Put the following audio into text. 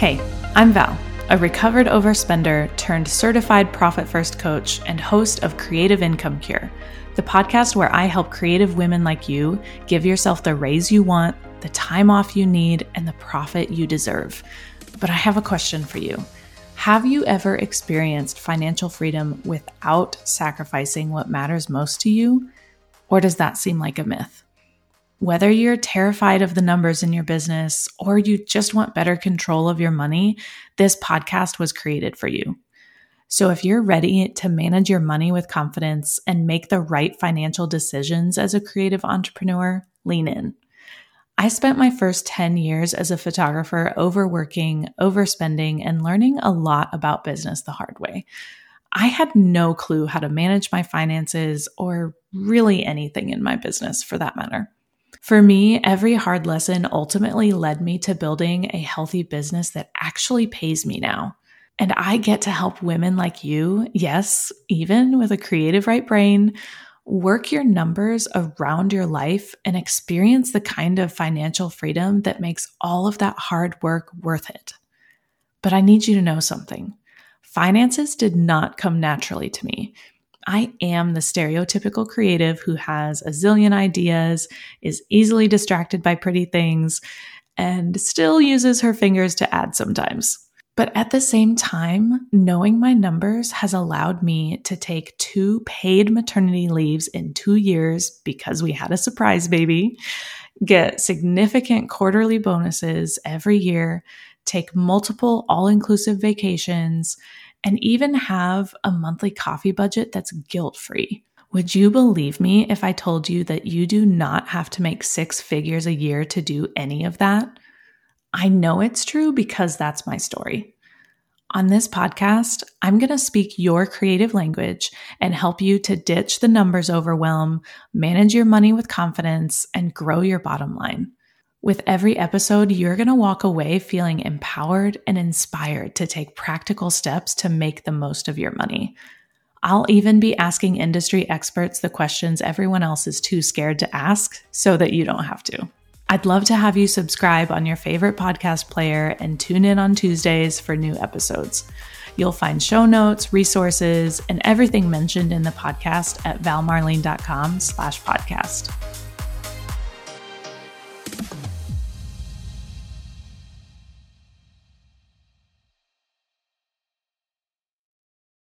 Hey, I'm Val, a recovered overspender turned certified profit first coach and host of Creative Income Cure, the podcast where I help creative women like you give yourself the raise you want, the time off you need, and the profit you deserve. But I have a question for you. Have you ever experienced financial freedom without sacrificing what matters most to you? Or does that seem like a myth? Whether you're terrified of the numbers in your business or you just want better control of your money, this podcast was created for you. So if you're ready to manage your money with confidence and make the right financial decisions as a creative entrepreneur, lean in. I spent my first 10 years as a photographer overworking, overspending, and learning a lot about business the hard way. I had no clue how to manage my finances or really anything in my business for that matter. For me, every hard lesson ultimately led me to building a healthy business that actually pays me now. And I get to help women like you, yes, even with a creative right brain, work your numbers around your life and experience the kind of financial freedom that makes all of that hard work worth it. But I need you to know something. Finances did not come naturally to me. I am the stereotypical creative who has a zillion ideas, is easily distracted by pretty things, and still uses her fingers to add sometimes. But at the same time, knowing my numbers has allowed me to take two paid maternity leaves in two years because we had a surprise baby, get significant quarterly bonuses every year, take multiple all inclusive vacations, and even have a monthly coffee budget that's guilt free. Would you believe me if I told you that you do not have to make six figures a year to do any of that? I know it's true because that's my story. On this podcast, I'm going to speak your creative language and help you to ditch the numbers overwhelm, manage your money with confidence, and grow your bottom line. With every episode, you're going to walk away feeling empowered and inspired to take practical steps to make the most of your money. I'll even be asking industry experts the questions everyone else is too scared to ask so that you don't have to. I'd love to have you subscribe on your favorite podcast player and tune in on Tuesdays for new episodes. You'll find show notes, resources, and everything mentioned in the podcast at valmarlene.com slash podcast.